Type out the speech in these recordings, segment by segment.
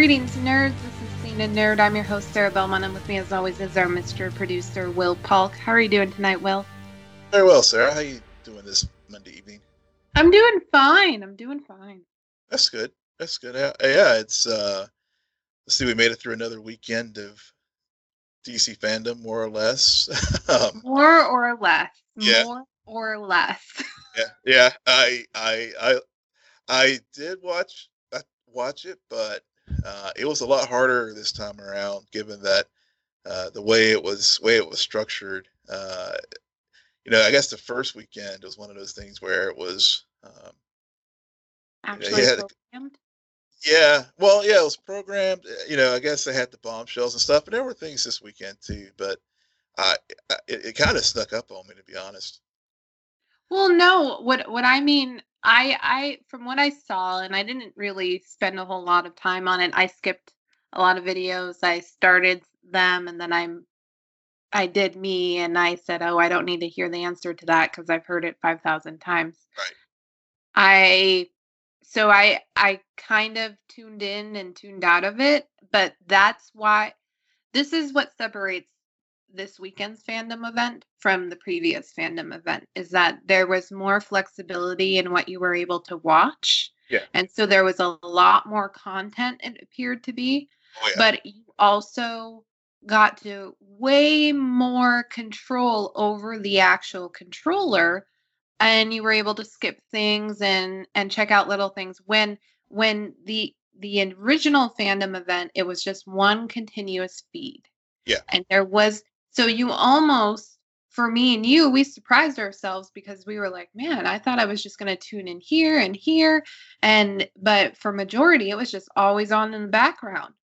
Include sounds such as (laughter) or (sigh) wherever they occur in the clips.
Greetings, nerds. This is Cena Nerd. I'm your host, Sarah Belmont, and with me, as always, is our Mr. Producer, Will Polk. How are you doing tonight, Will? Very well, Sarah. How are you doing this Monday evening? I'm doing fine. I'm doing fine. That's good. That's good. Yeah, yeah it's uh let's see, we made it through another weekend of DC fandom, more or less. (laughs) um, more or less. Yeah. More or less. (laughs) yeah, yeah. I I I I did watch watch it, but uh, it was a lot harder this time around, given that uh, the way it was way it was structured. Uh, you know, I guess the first weekend was one of those things where it was um, actually had, programmed. Yeah, well, yeah, it was programmed. Eh, you know, I guess they had the bombshells and stuff, and there were things this weekend too. But I, I it, it kind of snuck up on me, to be honest. Well, no, what what I mean, I I from what I saw, and I didn't really spend a whole lot of time on it. I skipped a lot of videos. I started them, and then I'm I did me, and I said, "Oh, I don't need to hear the answer to that because I've heard it five thousand times." Right. I so I I kind of tuned in and tuned out of it, but that's why this is what separates this weekend's fandom event from the previous fandom event is that there was more flexibility in what you were able to watch. Yeah. And so there was a lot more content it appeared to be. Oh, yeah. But you also got to way more control over the actual controller and you were able to skip things and and check out little things when when the the original fandom event it was just one continuous feed yeah and there was so you almost for me and you we surprised ourselves because we were like man i thought i was just going to tune in here and here and but for majority it was just always on in the background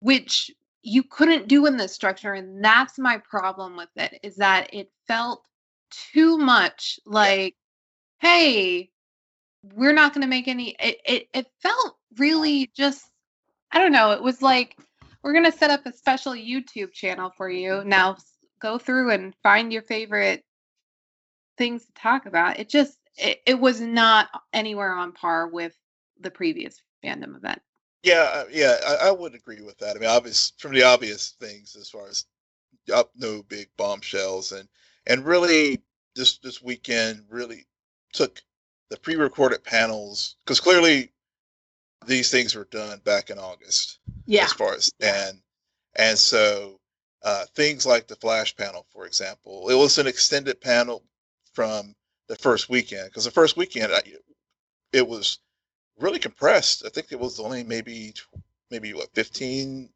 which you couldn't do in this structure and that's my problem with it is that it felt too much like hey we're not going to make any it, it it felt really just i don't know it was like we're going to set up a special youtube channel for you. Now go through and find your favorite things to talk about. It just it, it was not anywhere on par with the previous fandom event. Yeah uh, yeah I, I would agree with that. I mean obvious from the obvious things as far as up no big bombshells and and really this this weekend really took the pre-recorded panels because clearly these things were done back in August. Yeah. As far as and and so uh, things like the flash panel, for example, it was an extended panel from the first weekend because the first weekend it was really compressed. I think it was only maybe maybe what 15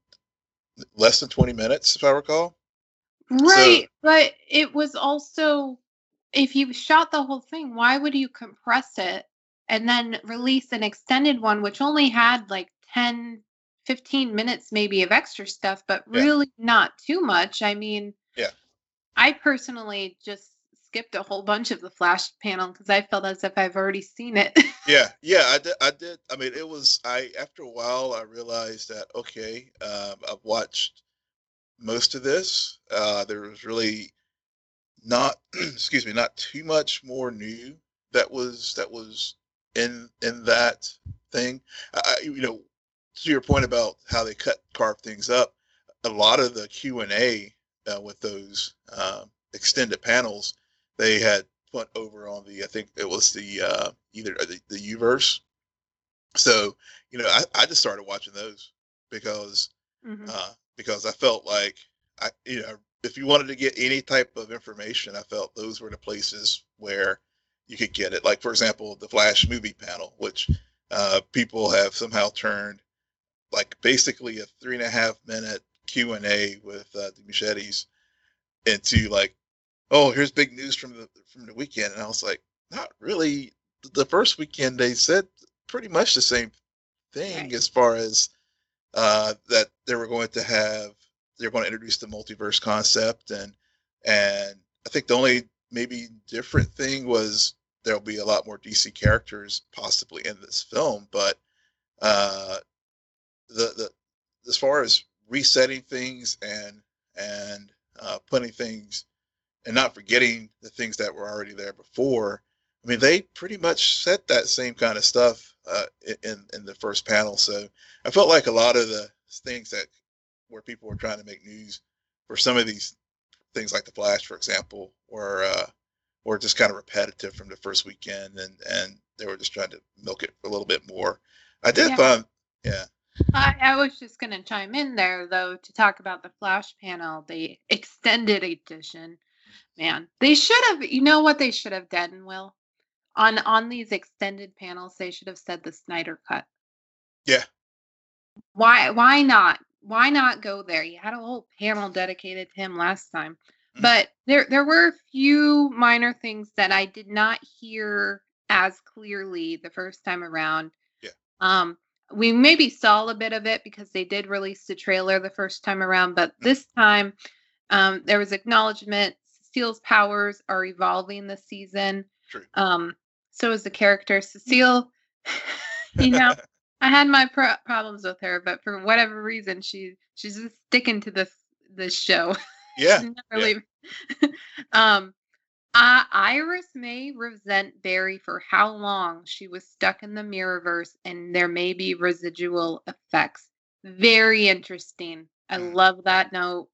less than 20 minutes if I recall. Right, so, but it was also if you shot the whole thing, why would you compress it and then release an extended one which only had like 10 15 minutes maybe of extra stuff but really yeah. not too much. I mean, yeah. I personally just skipped a whole bunch of the flash panel because I felt as if I've already seen it. yeah, (laughs) yeah, I did. I did. I mean, it was. I after a while, I realized that okay, um, I've watched most of this. Uh, there was really not, (clears throat) excuse me, not too much more new that was that was in in that thing. I, you know, to your point about how they cut carve things up, a lot of the Q and A uh, with those uh, extended panels, they had put over on the I think it was the uh, either the, the Uverse. So you know, I, I just started watching those because mm-hmm. uh, because I felt like I, you know, if you wanted to get any type of information, I felt those were the places where you could get it. Like, for example, the Flash movie panel, which uh, people have somehow turned like basically a three and a half minute Q and A with uh, the Muschiettis into like, oh, here's big news from the from the weekend, and I was like, not really. The first weekend they said pretty much the same thing right. as far as uh, that they were going to have they're going to introduce the multiverse concept and and I think the only maybe different thing was there'll be a lot more DC characters possibly in this film, but uh, the the as far as resetting things and and uh, putting things and not forgetting the things that were already there before. I mean, they pretty much set that same kind of stuff uh, in in the first panel. So I felt like a lot of the things that where people were trying to make news for some of these things like the Flash, for example, were uh, were just kind of repetitive from the first weekend, and and they were just trying to milk it a little bit more. I did yeah. find, yeah. I, I was just going to chime in there though to talk about the Flash panel, the extended edition. Man, they should have. You know what they should have done, Will? On on these extended panels, they should have said the Snyder cut. Yeah. Why why not? Why not go there? You had a whole panel dedicated to him last time. Mm-hmm. But there there were a few minor things that I did not hear as clearly the first time around. Yeah. Um we maybe saw a bit of it because they did release the trailer the first time around, but mm-hmm. this time um, there was acknowledgement Cecile's powers are evolving this season. True. Um, so is the character Cecile. (laughs) (laughs) you know, I had my pro- problems with her, but for whatever reason, she she's just sticking to this this show. (laughs) Yeah. never yeah. (laughs) um, uh, Iris may resent Barry for how long she was stuck in the Mirrorverse, and there may be residual effects. Very interesting. I mm. love that note.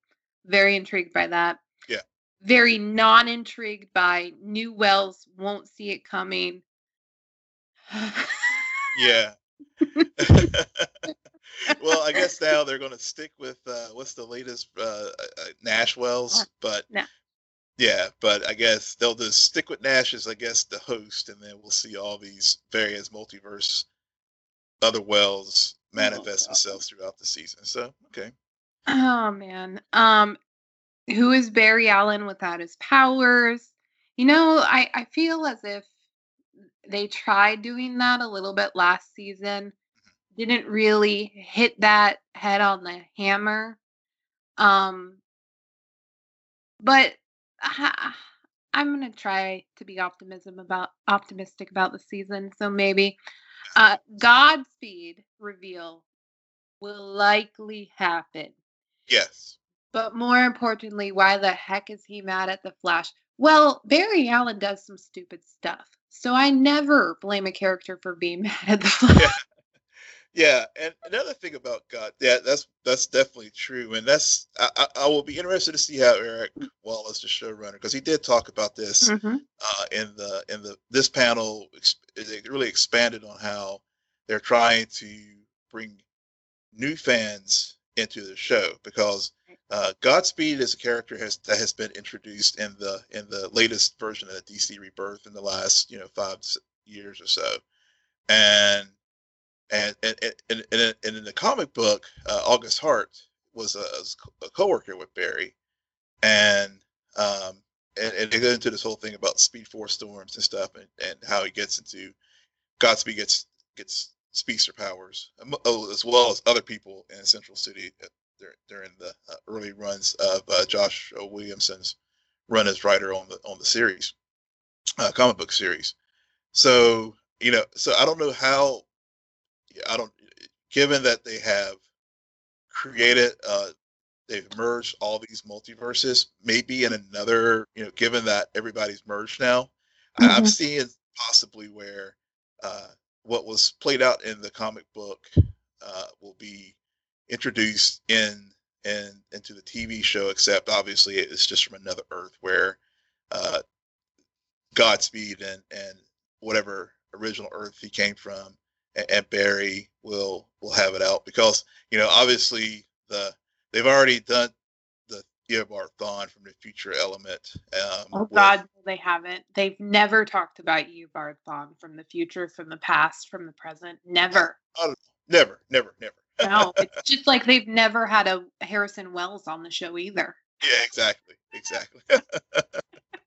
Very intrigued by that. Yeah. Very non intrigued by New Wells won't see it coming. yeah. (laughs) (laughs) (laughs) well, I guess now they're going to stick with uh, what's the latest uh, uh, uh Nash Wells, but no. yeah, but I guess they'll just stick with Nash as I guess the host, and then we'll see all these various multiverse other Wells manifest oh, themselves throughout the season. So okay. Oh man, um, who is Barry Allen without his powers? You know, I I feel as if they tried doing that a little bit last season didn't really hit that head on the hammer. Um, but I, I'm gonna try to be optimism about optimistic about the season. So maybe uh, Godspeed reveal will likely happen. Yes. But more importantly, why the heck is he mad at the Flash? Well, Barry Allen does some stupid stuff. So I never blame a character for being (laughs) mad at the Flash. Yeah. And another thing about God, yeah, that's that's definitely true, and that's I, I will be interested to see how Eric Wallace, the showrunner, because he did talk about this mm-hmm. uh, in the in the this panel. It really expanded on how they're trying to bring new fans into the show because uh, Godspeed is a character has that has been introduced in the in the latest version of the DC Rebirth in the last you know five years or so, and and and and, and, in the comic book, uh, August Hart was a, a coworker with Barry, and um, and, and they go into this whole thing about Speed Force storms and stuff, and, and how he gets into Godspeed gets gets speedster powers, um, oh, as well as other people in Central City during the uh, early runs of uh, Josh Williamson's run as writer on the on the series, uh, comic book series. So you know, so I don't know how I don't. Given that they have created, uh, they've merged all these multiverses. Maybe in another, you know, given that everybody's merged now, mm-hmm. I'm seeing possibly where uh, what was played out in the comic book uh, will be introduced in in into the TV show. Except obviously, it's just from another Earth where uh, Godspeed and and whatever original Earth he came from and Barry will will have it out because you know obviously the they've already done the Eobard Thawne from the future element. Um, oh God, with, they haven't. They've never talked about Eobard Thawne from the future, from the past, from the present. Never. never, never, never. no, (laughs) it's just like they've never had a Harrison Wells on the show either. Yeah, exactly, exactly. (laughs)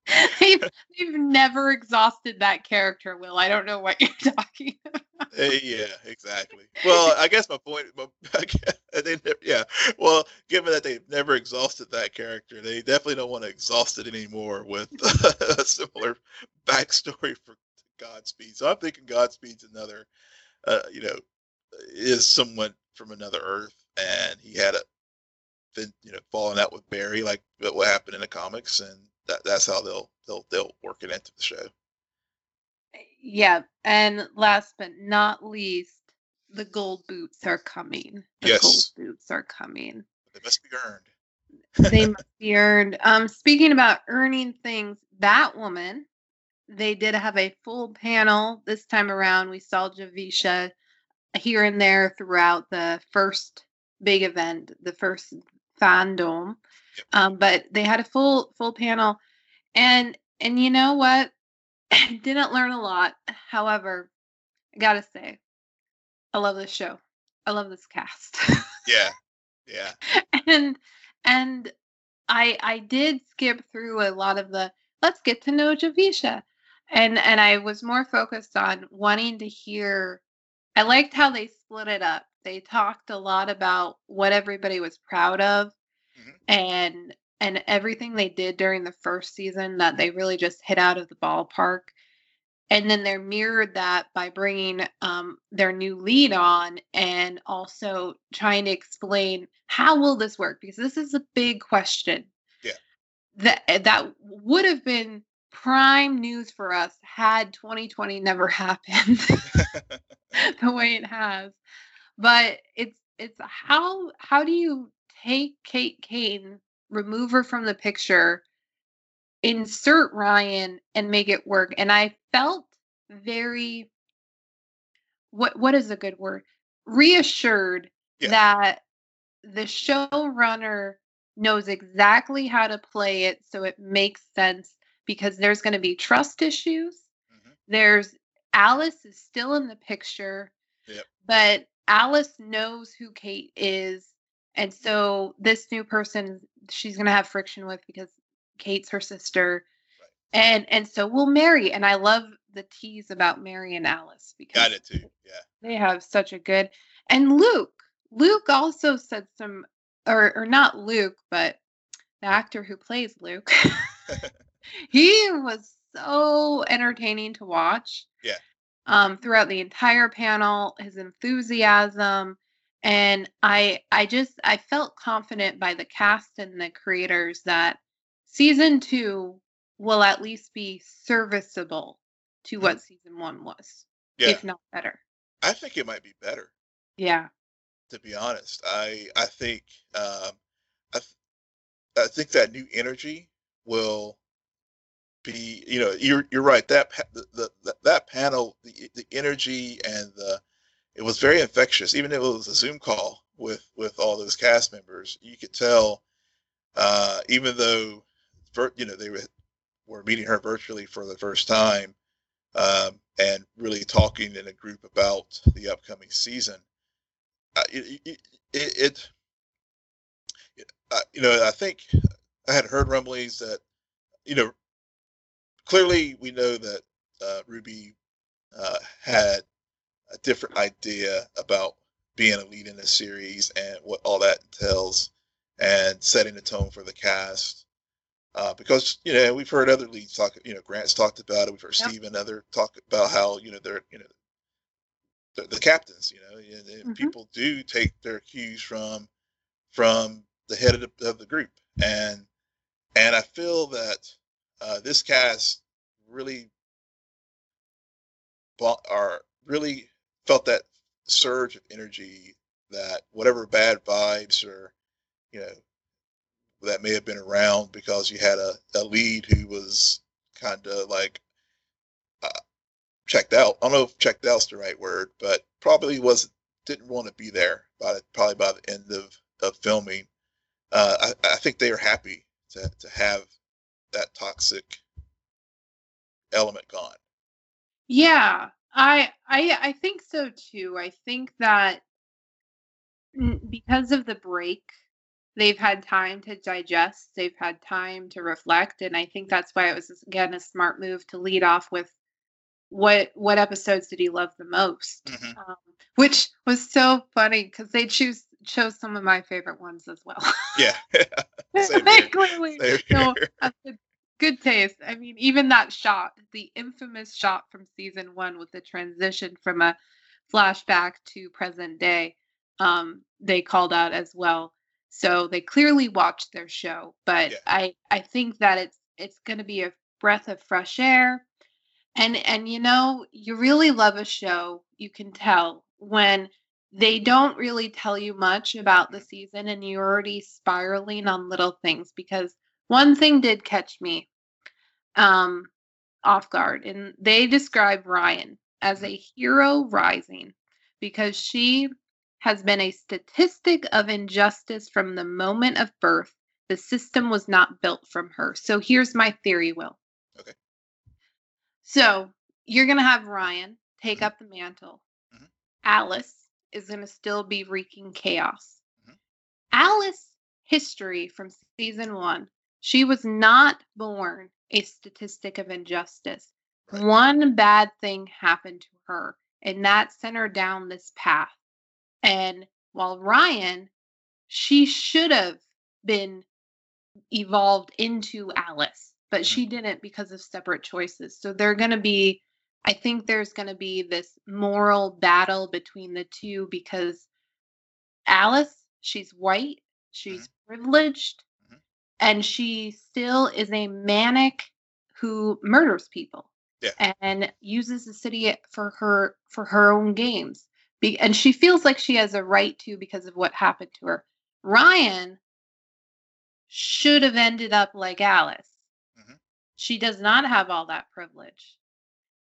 (laughs) they've, they've never exhausted that character, Will. I don't know what you're talking about. Yeah, exactly. Well, I guess my point, (laughs) they never, yeah. Well, given that they've never exhausted that character, they definitely don't want to exhaust it anymore with (laughs) a similar backstory for Godspeed. So I'm thinking Godspeed's another, uh, you know, is someone from another Earth, and he had a, been, you know, falling out with Barry, like what happened in the comics, and that, that's how they'll they'll they'll work it into the show. Yeah, and last but not least, the gold boots are coming. The Yes. gold boots are coming. They must be earned. They (laughs) must be earned. Um, speaking about earning things, Batwoman, they did have a full panel this time around. We saw Javicia here and there throughout the first big event, the first fandom. Yep. Um, but they had a full full panel, and and you know what? (laughs) Didn't learn a lot. However, I gotta say, I love this show. I love this cast. Yeah. (laughs) Yeah. and and I I did skip through a lot of the let's get to know Javicia. And and I was more focused on wanting to hear I liked how they split it up. They talked a lot about what everybody was proud of Mhm. and and everything they did during the first season that they really just hit out of the ballpark. And then they're mirrored that by bringing um, their new lead on and also trying to explain how will this work because this is a big question. Yeah. That that would have been prime news for us had 2020 never (laughs) happened (laughs) the way it has. But it's it's how how do you take Kate Kane, remove her from the picture, insert Ryan and make it work? And I felt very what what is a good word? Reassured Yeah. that the showrunner knows exactly how to play it so it makes sense because there's going to be trust issues. Mhm. There's Alice is still in the picture, Yep. but Alice knows who Kate is. And so this new person she's going to have friction with because Kate's her sister. Right. And and so we'll marry and I love the tease about Mary and Alice because Got it too. Yeah. they have such a good and Luke. Luke also said some or or not Luke, but the actor who plays Luke. (laughs) (laughs) he was so entertaining to watch. Yeah. Um throughout the entire panel, his enthusiasm and I I just I felt confident by the cast and the creators that season 2 will at least be serviceable to what season 1 was, Yeah. if not better. I think it might be better. Yeah. to be honest. I I think um, I th- I think that new energy will be you know you're you're right that the, the that panel the the energy and the it was very infectious. Even if it was a Zoom call with with all those cast members you could tell uh, even though you know they were were meeting her virtually for the first time um, and really talking in a group about the upcoming season uh, it, it, it, uh, you know, I think I had heard rumblings that, you know, clearly we know that uh, Ruby had a different idea about being a lead in a series and what all that entails, and setting the tone for the cast. Uh, because you know we've heard other leads talk. You know, Grant's talked about it. We've heard Yep. Steve and other talk about how you know they're you know the, the captains. You know, and, and Mhm. people do take their cues from from the head of the, of the group, and and I feel that uh, this cast really bought, are really felt that surge of energy that whatever bad vibes or you know that may have been around because you had a, a lead who was kind of like uh, checked out. I don't know if checked out's the right word, but probably was didn't want to be there by the, probably by the end of, of filming. Uh, I, I think they are happy to, to have that toxic element gone. Yeah, I I I think so too. I think that because of the break, they've had time to digest, they've had time to reflect, and I think that's why it was again a smart move to lead off with what what episodes did he love the most, Mhm. um, which was so funny because they choose chose some of my favorite ones as well. Yeah. (laughs) (laughs) They clearly Same no, here. that's good, taste. I mean, even that shot, the infamous shot from season one with the transition from a flashback to present day, um, they called out as well. So they clearly watched their show, but Yeah. I I think that it's it's going to be a breath of fresh air. And and you know, you really love a show, you can tell when they don't really tell you much about the season and you're already spiraling on little things because one thing did catch me um off guard and they describe Ryan as a hero rising because she has been a statistic of injustice from the moment of birth. The system was not built from her. So here's my theory, Will. Okay. So you're going to have Ryan take Mhm. up the mantle. Mhm. Alice is going to still be wreaking chaos. Mhm. Alice history from season one, she was not born a statistic of injustice. Right. One bad thing happened to her, and that sent her down this path. And while Ryan, she should have been evolved into Alice, but she didn't because of separate choices. So they're going to be, I think there's going to be this moral battle between the two because Alice, she's white, mm-hmm. she's privileged. And she still is a manic who murders people Yeah. and uses the city for her for her own games. Be- and she feels like she has a right to because of what happened to her. Ryan should have ended up like Alice. Mhm. She does not have all that privilege.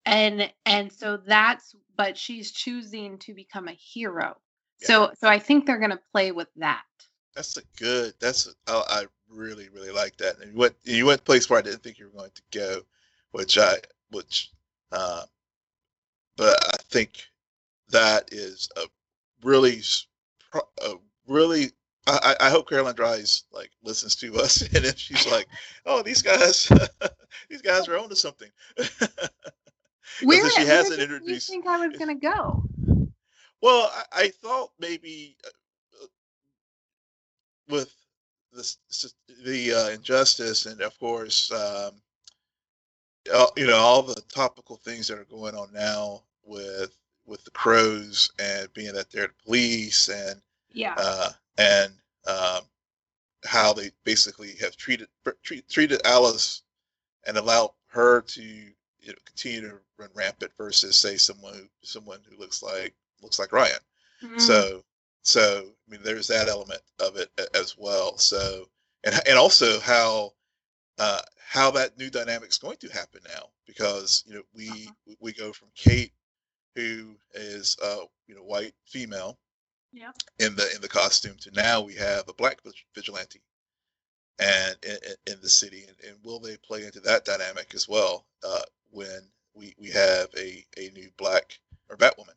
And and so that's but she's choosing to become a hero. Yeah. So so I think they're going to play with that. That's a good. That's a, I really really like that. And you went you went a place where I didn't think you were going to go, which I which, uh, but I think that is a really a really. I, I hope Caroline Dries like listens to us, (laughs) and if she's like, "Oh, these guys, (laughs) these guys are onto something." (laughs) Where, she where hasn't did you think I was going to go? Well, I, I thought maybe uh, with the s- s- the uh, injustice and of course, um, you know, all the topical things that are going on now with with the crows and being that they're the police and Yeah. uh, and um, how they basically have treated treat, treated Alice and allowed her to you know continue to run rampant versus say someone who someone who looks like looks like Ryan. Mm. So so I mean there's that element of it as well. So and and also how uh, how that new dynamic is going to happen now because you know we Uh-huh. we go from Kate who is uh you know white female Yep. in the in the costume to now we have a black vigilante and in, in- in the city and, and will they play into that dynamic as well uh, when we we have a a new black or Batwoman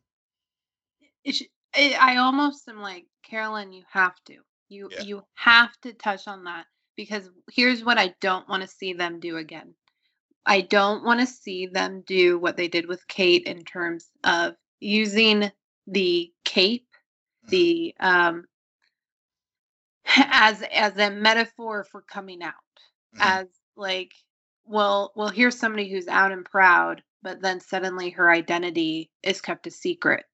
It sh- I I almost am like Carolyn. You have to. You Yeah. you have to touch on that because here's what I don't want to see them do again. I don't want to see them do what they did with Kate in terms of using the cape, the um, (laughs) as as a metaphor for coming out. Mhm. As like, well, well, here's somebody who's out and proud, but then suddenly her identity is kept a secret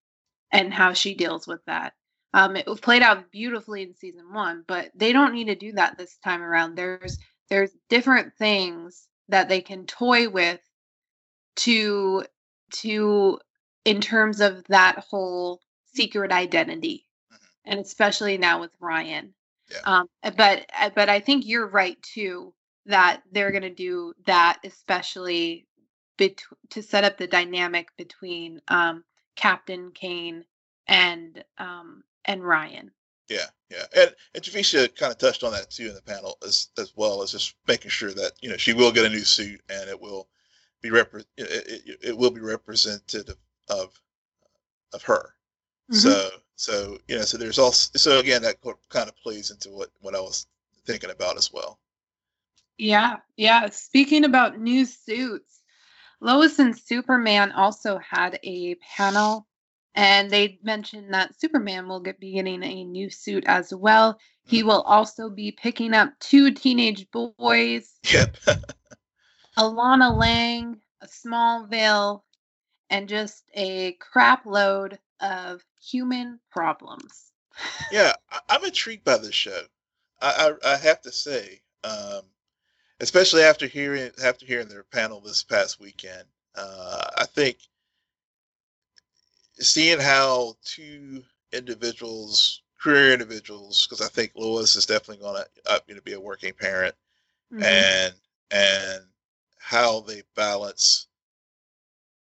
and how she deals with that. Um, it was played out beautifully in season one, but they don't need to do that this time around. There's there's different things that they can toy with to to in terms of that whole secret identity, Mhm. and especially now with Ryan. Yeah. Um, but but I think you're right too that they're going to do that, especially bet- to set up the dynamic between um, Captain Kane and um, and Ryan. yeah yeah and and Javicia kind of touched on that too in the panel as as well as just making sure that you know she will get a new suit and it will be repre- it, it, it will be representative of of her Mm-hmm. So so you know so there's also so again that kind of plays into what what I was thinking about as well. Yeah, yeah. Speaking about new suits, Lois and Superman also had a panel, and they mentioned that Superman will get be getting a new suit as well. He will also be picking up two teenage boys, Yep. (laughs) Alana Lang, a Smallville, and just a crap load of human problems. (laughs) yeah, I, I'm intrigued by this show. I I, I have to say, um, especially after hearing after hearing their panel this past weekend. Uh, I think seeing how two individuals, career individuals, because I think Lois is definitely going to uh, you know be a working parent, mm-hmm. and and how they balance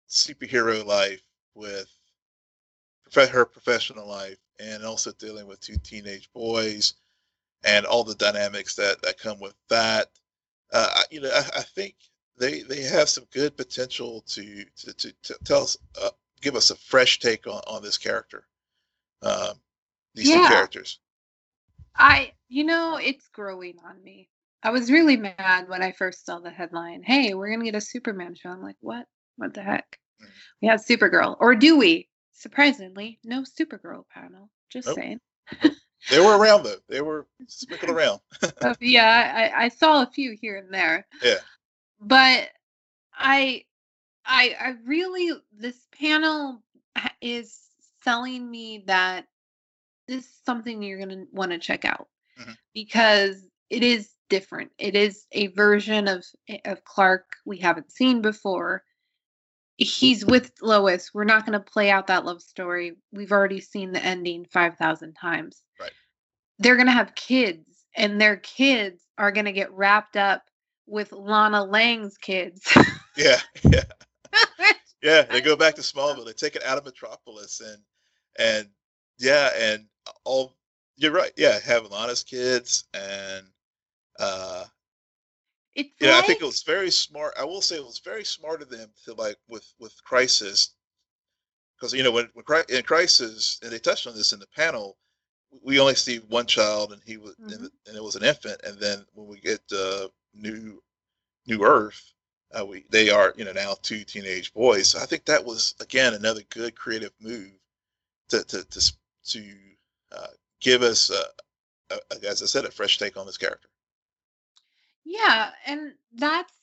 superhero life with her professional life and also dealing with two teenage boys and all the dynamics that that come with that uh, you know I, I, think they they have some good potential to to, to, to tell us uh, give us a fresh take on, on this character um, these yeah. two characters. I you know it's growing on me. I was really mad when i first saw the headline hey we're gonna get a superman show. I'm like what? What the heck? Mm-hmm. we have supergirl or do we? Surprisingly no supergirl panel just nope. saying (laughs) they were around though. They were sprinkled around. (laughs) uh, yeah, I, I saw a few here and there. Yeah. But I, I, I really this panel is selling me that this is something you're gonna want to check out mm-hmm. because it is different. It is a version of of Clark we haven't seen before he's with Lois. We're not going to play out that love story. We've already seen the ending 5,000 times. Right. They're going to have kids, and their kids are going to get wrapped up with Lana Lang's kids. yeah, yeah. (laughs) yeah, they go back to Smallville. They take it out of Metropolis and and yeah, and all you're right. Yeah, have Lana's kids and uh it's yeah, like... I think it was very smart. I will say it was very smart of them to like with with Crisis, because you know when, when in Crisis, and they touched on this in the panel, we only see one child, and he was mm-hmm. and it was an infant, and then when we get uh, new New Earth, uh, we they are you know now two teenage boys. So I think that was again another good creative move to to to, to uh, give us, a, a, as I said, a fresh take on this character. Yeah, and that's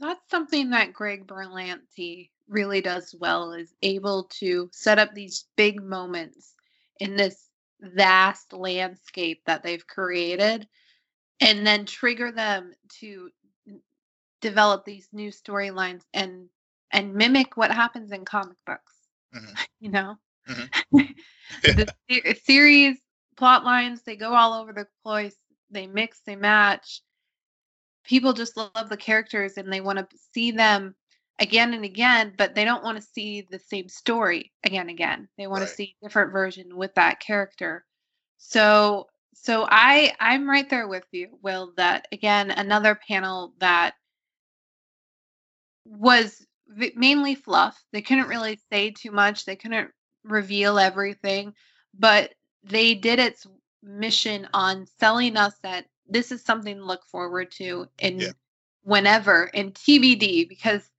that's something that Greg Berlanti really does well is able to set up these big moments in this vast landscape that they've created and then trigger them to develop these new storylines and and mimic what happens in comic books mm-hmm. (laughs) you know mm-hmm. (laughs) the (laughs) series plot lines they go all over the place they mix they match people just love the characters and they want to see them again and again, but they don't want to see the same story again and again. They want right. to see different version with that character. So so I I'm right there with you, Will, that again another panel that was mainly fluff. They couldn't mm-hmm. really say too much. They couldn't reveal everything, but they did its mission on selling us that this is something to look forward to in yeah. whenever in TBD because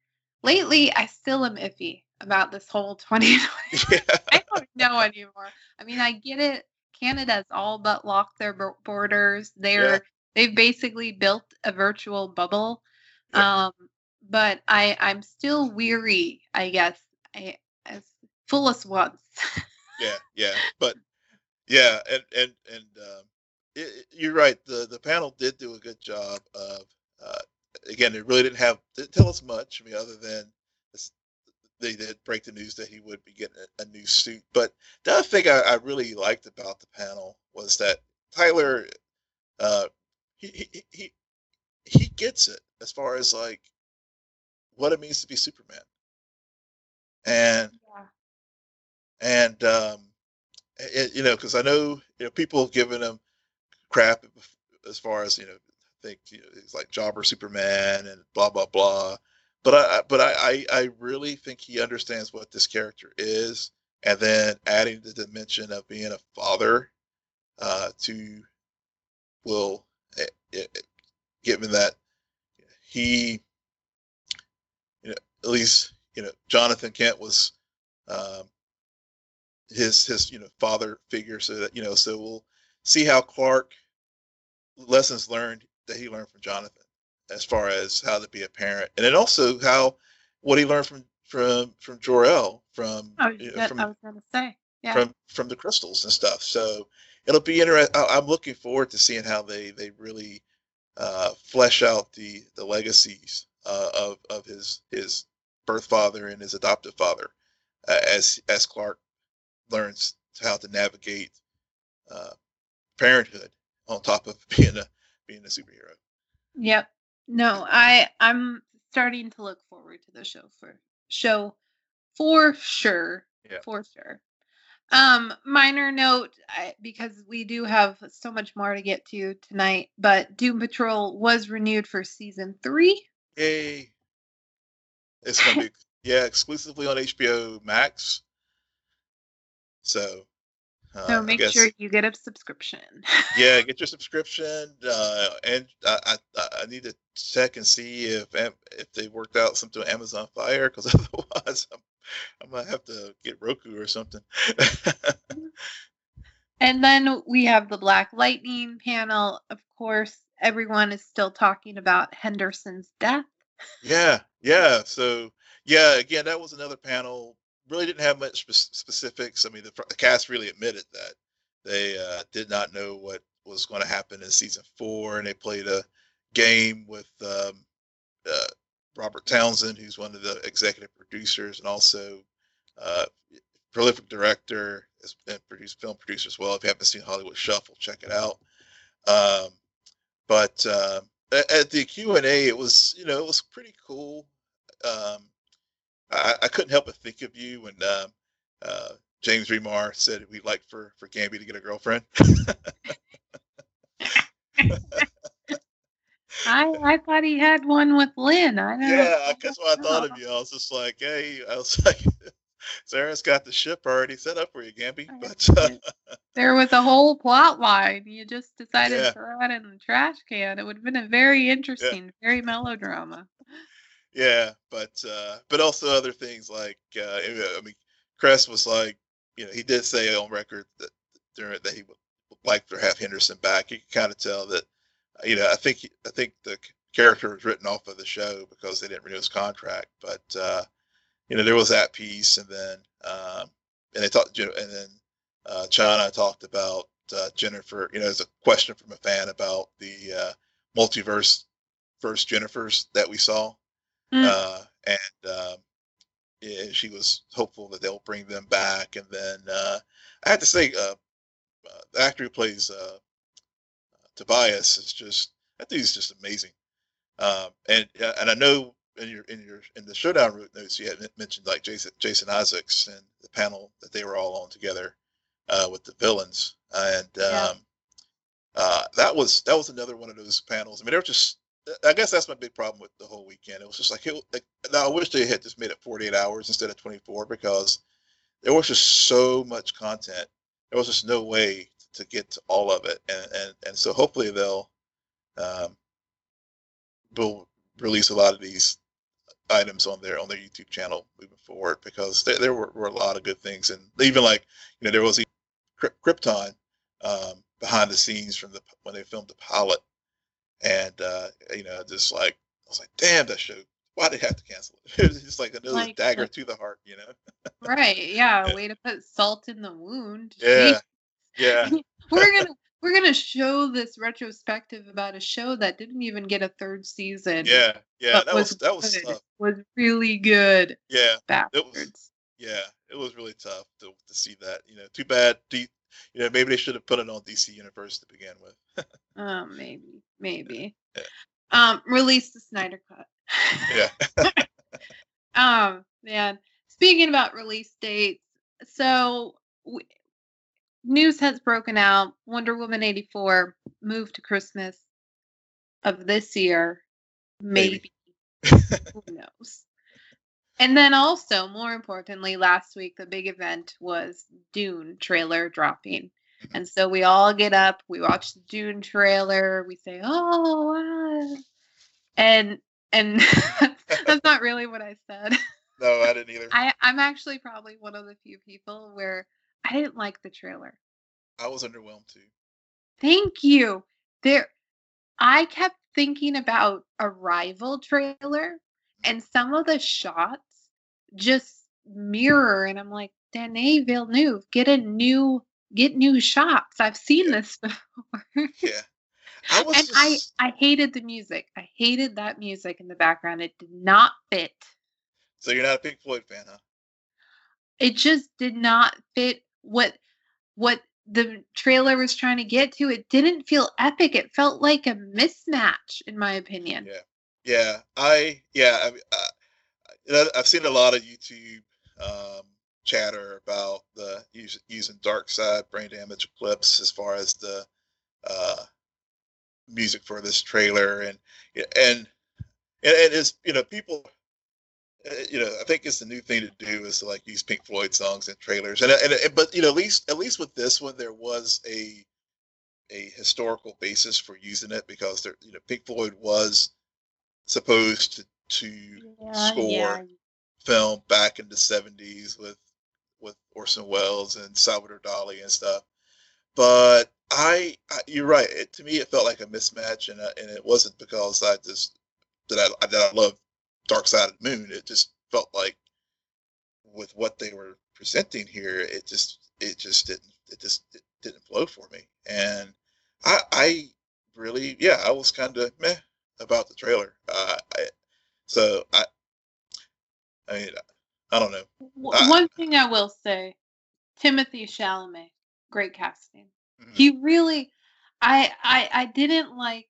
lately I still am iffy about this whole (laughs) 2020. Yeah. I don't know anymore. I mean, I get it. Canada's all but locked their borders. They're yeah. they've basically built a virtual bubble. Yeah. Um, but I I'm still weary. I guess I as full as once. yeah, (laughs) yeah, but yeah, and and and um, it, you're right. The the panel did do a good job of. Uh, again, it really didn't have didn't tell us much. I mean, other than this, they did break the news that he would be getting a, a new suit. But the other thing I, I, really liked about the panel was that Tyler, uh, he, he he he gets it as far as like what it means to be Superman, and yeah. and um, it, you know, because I know you know people have given him crap as far as you know think you know, it's like jobber superman and blah blah blah. But i but I, I i really think he understands what this character is. And then adding the dimension of being a father uh to will it, eh, it, eh, given that he you know at least you know jonathan kent was um his his you know father figure. So that you know so we'll see how clark lessons learned that he learned from Jonathan as far as how to be a parent, and then also how what he learned from from from Jor-El from I was, you know, from, I was gonna say yeah. from from the crystals and stuff. So it'll be interesting. I'm looking forward to seeing how they they really uh, flesh out the the legacies uh, of of his his birth father and his adoptive father, uh, as as Clark learns how to navigate uh, parenthood on top of (laughs) being a being a superhero. Yep. No, I I'm starting to look forward to the show for show for sure. Yeah. For sure. Um, minor note, I, because we do have so much more to get to tonight, but Doom Patrol was renewed for season three. Yay! It's gonna be (laughs) yeah exclusively on HBO Max. So, uh, So make guess- sure you get a subscription. (laughs) yeah, get your subscription. Uh, and I, I I need to check and see if if they worked out something with Amazon Fire because (laughs) otherwise I'm I might have to get Roku or something. (laughs) And then we have the Black Lightning panel. Of course, everyone is still talking about Henderson's death. yeah, yeah. So yeah, again, that was another panel. Really didn't have much spe- specifics. I mean, the, the cast really admitted that they uh, did not know what was going to happen in season four, and they played a game with um, uh, Robert Townsend, who's one of the executive producers and also uh, prolific director, has been produced film producer as well. If you haven't seen Hollywood Shuffle, check it out. Um, but uh, at the Q and A, it was you know it was pretty cool. Um, I, I couldn't help but think of you when um, uh, James Remar said we'd like for for Gambi to get a girlfriend. I, I thought he had one with Lynn. I don't yeah, that's what I thought of you. I was just like, hey, I was (laughs) like, Sarah's got the ship already set up for you, Gambi. But uh, There was a whole plot line. You just decided Yeah. to throw it in the trash can. It would have been a very interesting, very melodrama. Yeah, but uh, but also other things like uh, I mean, Cress was like, you know, he did say on record that during that he would like to have Henderson back. You can kind of tell that, you know, I think I think the character was written off of the show because they didn't renew his contract. But uh, you know, there was that piece, and then um, and they talked, you know, and then uh, China talked about uh, Jennifer. You know, there's a question from a fan about the uh, multiverse first Jennifers that we saw Mm. uh, and um, yeah, she was hopeful that they'll bring them back. And then uh, I have to say, uh, uh, the actor who plays uh, Tobias is just that dude's just amazing. Um, and uh, and I know in your in your in the showdown route notes you had mentioned like Jason Jason Isaacs and the panel that they were all on together uh, with the villains, and um, uh, that was that was another one of those panels. I mean, they were just I guess that's my big problem with the whole weekend. It was just like, it, like now I wish they had just made it 48 hours instead of 24 because there was just so much content. There was just no way to get to all of it, and and, and so hopefully they'll um, will release a lot of these items on their on their YouTube channel moving forward because there, there were, were a lot of good things, and even like you know there was Kryp- Krypton um, behind the scenes from the when they filmed the pilot and uh, you know, just like I was like, damn, that show. Why did they have to cancel it? (laughs) It was just like another Like, dagger to the heart, you know? Right. Yeah. Yeah. (laughs) Way to put salt in the wound. (laughs) Yeah, yeah, we're gonna we're gonna show this retrospective about a show that didn't even get a third season. yeah, yeah. That was that was tough. was really good. Yeah, Bastards. yeah. It was really tough to to see that. You know, too bad. D, you know, maybe they should have put it on DC Universe to begin with. Oh, maybe, maybe. Yeah. Um, release the Snyder cut. yeah, (laughs) Um, man. Speaking about release dates, so w- news has broken out. Wonder Woman eighty four moved to Christmas of this year. Maybe. Maybe. (laughs) Who knows? And then also, more importantly, last week the big event was Dune trailer dropping. And so we all get up, we watch the Dune trailer, we say, "Oh, wow." and and (laughs) that's not really what I said. (laughs) no, I didn't either. I, I I'm actually probably one of the few people where I didn't like the trailer. I was underwhelmed too. Thank you. There I kept thinking about Arrival trailer and some of the shots just mirror and I'm like, Denis Villeneuve, get a new get new shots. I've seen this (laughs) before. Yeah, I was and just, I I hated the music. I hated that music in the background. It did not fit. So you're not a Pink Floyd fan, huh? It just did not fit what what the trailer was trying to get to. It didn't feel epic. It felt like a mismatch, in my opinion. Yeah, yeah. I yeah. I, I, uh, I've seen a lot of YouTube um, chatter about the using dark side brain damage clips as far as the uh, music for this trailer. And and and it's you know people uh, you know I think it's the new thing to do is to like use Pink Floyd songs in trailers. And and, and but you know at least at least with this one there was a a historical basis for using it because there you know Pink Floyd was supposed to to yeah, score yeah. film back in the 70s with with Orson Welles and Salvador Dali and stuff but I, I, you're right. It, to me, it felt like a mismatch, and uh, and it wasn't because I just that I that I love Dark Side of the Moon. It just felt like with what they were presenting here, it just it just didn't it just it didn't flow for me. And I I really yeah I was kind of meh about the trailer. Uh, I, so I I mean I don't know. One I, thing I will say, Timothée Chalamet, great casting. Mm-hmm. He really, I, I, I didn't like.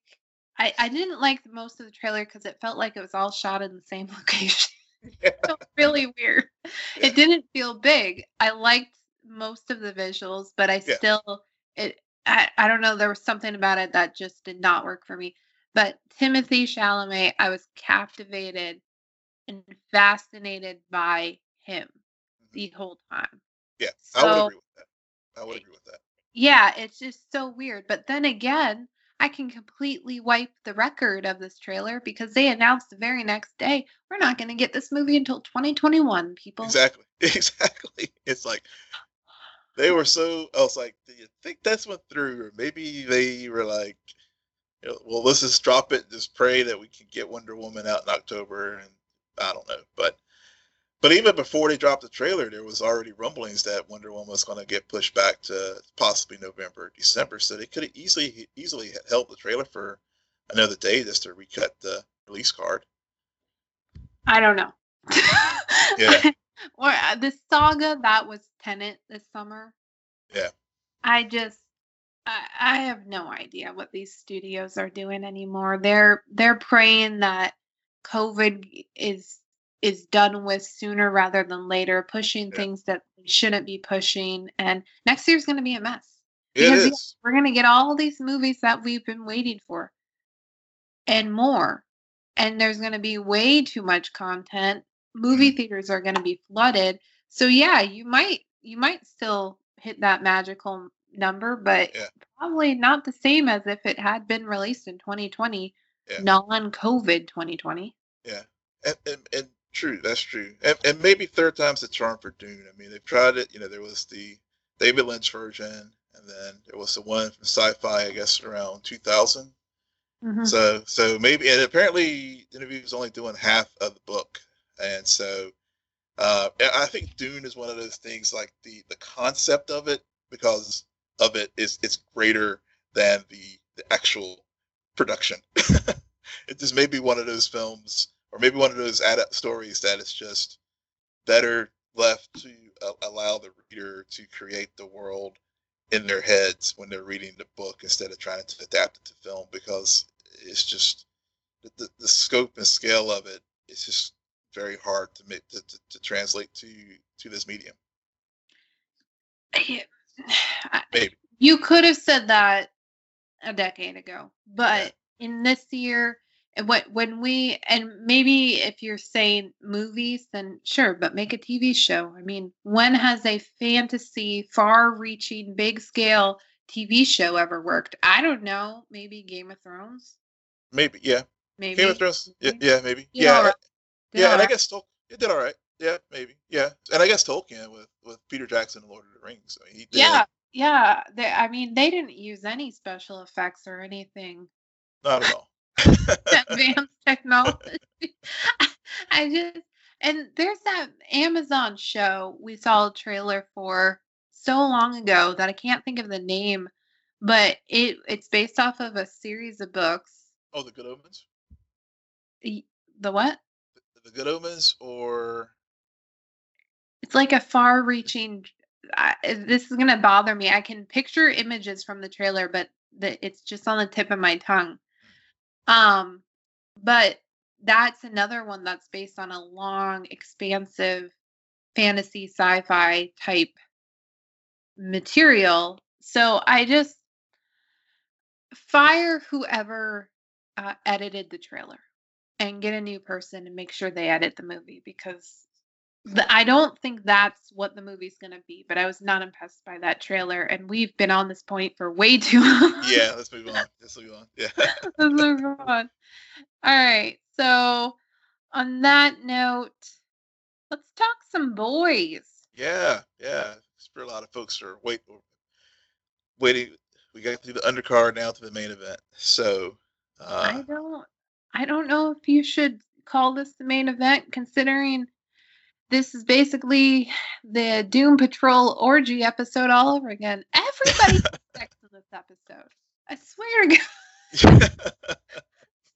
I, I didn't like most of the trailer because it felt like it was all shot in the same (laughs) location. Yeah. it felt really weird. Yeah. It didn't feel big. I liked most of the visuals, but I yeah. still it I, I don't know, there was something about it that just did not work for me. But Timothée Chalamet, I was captivated and fascinated by him mm-hmm. the whole time. Yeah, so, I would agree with that. I would agree with that. Yeah, it's just so weird. But then again, I can completely wipe the record of this trailer because they announced the very next day we're not going to get this movie until 2021. People, exactly, (laughs) exactly. It's like they were so. I was like, do you think that's went through, or maybe they were like, you know, well, let's just drop it, just pray that we can get Wonder Woman out in October, and I don't know, but but even before they dropped the trailer, there was already rumblings that Wonder Woman was going to get pushed back to possibly November, or December. So they could have easily easily held the trailer for another day just to recut the release card. I don't know. (laughs) yeah. (laughs) or uh, the saga that was Tenet this summer. Yeah. I just I, I have no idea what these studios are doing anymore. They're they're praying that COVID is is done with sooner rather than later, pushing yeah. things that shouldn't be pushing. And next year's going to be a mess. Because it is. we're going to get all these movies that we've been waiting for and more. And there's going to be way too much content. Movie mm-hmm. theaters are going to be flooded. So yeah, you might you might still hit that magical number, but yeah. probably not the same as if it had been released in 2020, yeah. non-COVID 2020. Yeah, and, and, and True, that's true, and, and maybe third time's the charm for Dune. I mean, they've tried it. You know, there was the David Lynch version, and then there was the one from Sci-Fi, I guess, around 2000. Mm-hmm. So, so maybe, and apparently, the interview was only doing half of the book, and so uh, I think Dune is one of those things like the the concept of it because of it is it's greater than the the actual production. (laughs) it just may be one of those films or maybe one of those stories that it's just better left to uh, allow the reader to create the world in their heads when they're reading the book instead of trying to adapt it to film because it's just the, the scope and scale of it is just very hard to make to, to, to translate to to this medium (sighs) yeah. You could have said that a decade ago but in this year and what when we and maybe if you're saying movies then sure but make a tv show. I mean when has a fantasy far reaching big scale tv show ever worked. I don't know maybe game of thrones? Maybe yeah. Maybe. Game of thrones? Yeah, yeah. maybe. Did yeah right. yeah and right. i guess Tol- it did all right. Yeah maybe. Yeah and i guess tolkien with with peter jackson and lord of the rings. I mean, he did, yeah yeah they, i mean they didn't use any special effects or anything not at all (laughs) advanced (laughs) technology. (laughs) I just and there's that Amazon show we saw a trailer for so long ago that I can't think of the name, but it it's based off of a series of books. Oh, the Good Omens. The, the what? The, the Good Omens or It's like a far-reaching. I, this is gonna bother me. I can picture images from the trailer, but the, it's just on the tip of my tongue. Um, but that's another one that's based on a long, expansive fantasy sci-fi type material. So I just fire whoever uh, edited the trailer and get a new person and make sure they edit the movie because I don't think that's what the movie's going to be. But I was not impressed by that trailer, and we've been on this point for way too long. yeah, let's move on. Let's move on. Yeah. let's move on. All right. So on that note, let's talk some boys. Yeah, yeah. For a lot of folks are wait, waiting. We got through the undercard now to the main event. So uh, I don't, I don't know if you should call this the main event, considering this is basically the Doom Patrol orgy episode all over again. Everybody (laughs) sex in this episode. I swear to God. (laughs)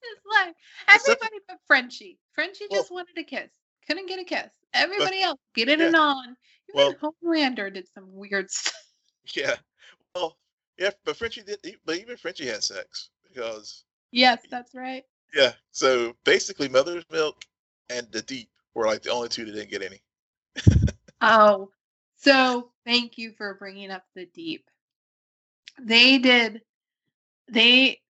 it's like everybody but Frenchie. Frenchie Well- just wanted a kiss. Couldn't get a kiss. Everybody else get it yeah. and on. Well- Even Homelander did some weird stuff. yeah. Well, yeah, but Frenchie did. But even Frenchie had sex because Yes, that's right. yeah. So basically, Mother's Milk and the Deep were like the only two that didn't get any. Oh, so thank you for bringing up the deep. They did, they,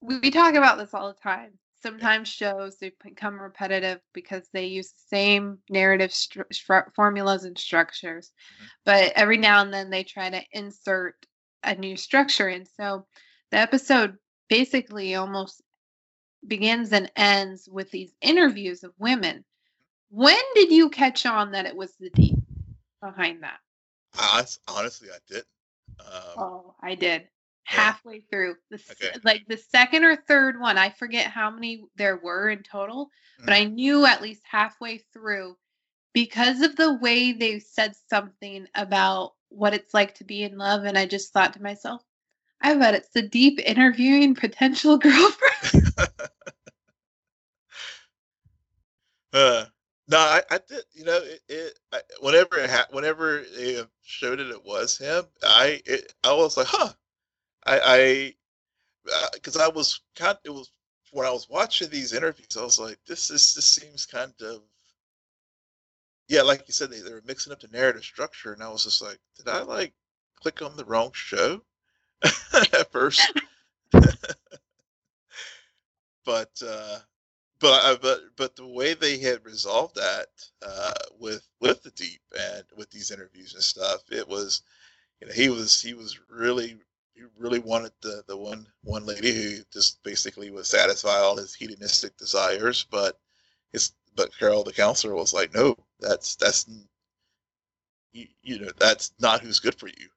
we, talk about this all the time. Sometimes shows they become repetitive because they use the same narrative stru- stru- formulas and structures, Mhm. but every now and then they try to insert a new structure. And so the episode basically almost begins and ends with these interviews of women. When did you catch on that it was the deep behind that? I, honestly, I didn't. Um, Oh, I did. Yeah. Halfway through, the Okay. like the second or third one, I forget how many there were in total, but Mhm. I knew at least halfway through because of the way they said something about what it's like to be in love, and I just thought to myself, I bet it's the deep interviewing potential (laughs) girlfriend. (laughs) Uh, no, I, I did. You know, it. it I, whenever it ha- whenever they showed it, it was him. I it, I was like, huh. I I because I was kind. It was when I was watching these interviews. I was like, this is this seems kind of. Yeah, like you said, they, they were mixing up the narrative structure, and I was just like, did I like click on the wrong show (laughs) at first? (laughs) but uh but uh, but but the way they had resolved that uh, with with the deep and with these interviews and stuff, it was, you know, he was he was really he really wanted the the one one lady who just basically would satisfy all his hedonistic desires, but his but Carol the counselor was like, no, that's that's you, you know that's not who's good for you.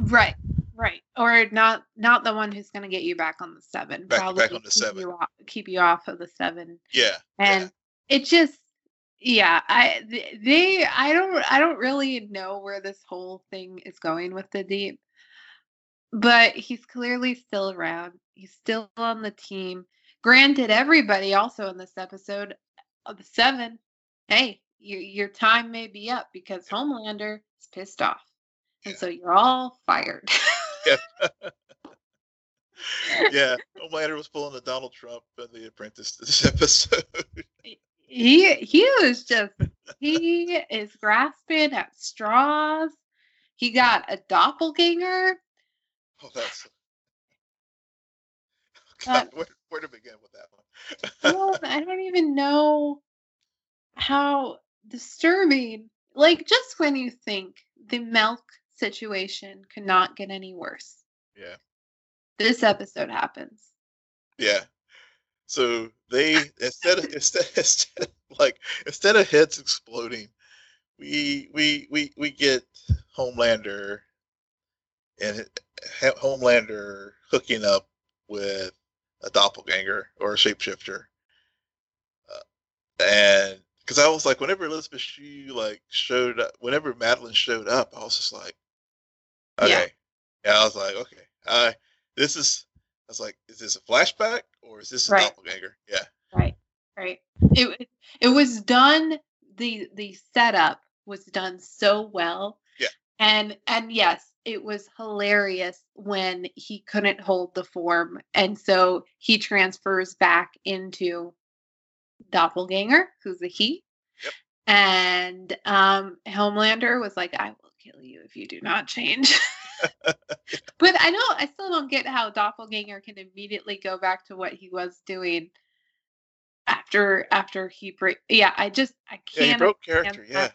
Right, right, or not not the one who's going to get you back on the seven. Back- back on the keep seven. You off, keep you off of the seven, Yeah, and it just, yeah, I they I don't I don't really know where this whole thing is going with the deep, but he's clearly still around. He's still on the team. Granted, everybody also in this episode of the seven, hey, your your time may be up because Homelander is pissed off. And Yeah. so you're all fired. yeah. (laughs) (laughs) Yeah. Homelander was pulling the Donald Trump and The Apprentice this (laughs) episode. he he was just he is grasping at straws. He got a doppelganger. Oh, that's. (sighs) God, where, where to begin with that one? Well, I don't even know how disturbing. Like just when you think the milk situation could not get any worse, yeah, this episode happens. yeah. So they instead of instead, (laughs) instead of, like instead of heads exploding, we we we we get Homelander and Homelander hooking up with a doppelganger or a shapeshifter, uh, and because I was like, whenever Elizabeth Shue like showed up, whenever Madelyn showed up, I was just like, okay, Yeah. yeah, I was like, okay, I this is, I was like, is this a flashback or is this a Right. doppelganger? Yeah, Right. Right. It it was done the the setup was done so well. Yeah. And and yes, it was hilarious when he couldn't hold the form and so he transfers back into doppelganger who's a he. Yep. And um Homelander was like I will kill you if you do not change. (laughs) (laughs) but I don't I still don't get how doppelganger can immediately go back to what he was doing after after he break yeah i just i Yeah, he can't broke character. that.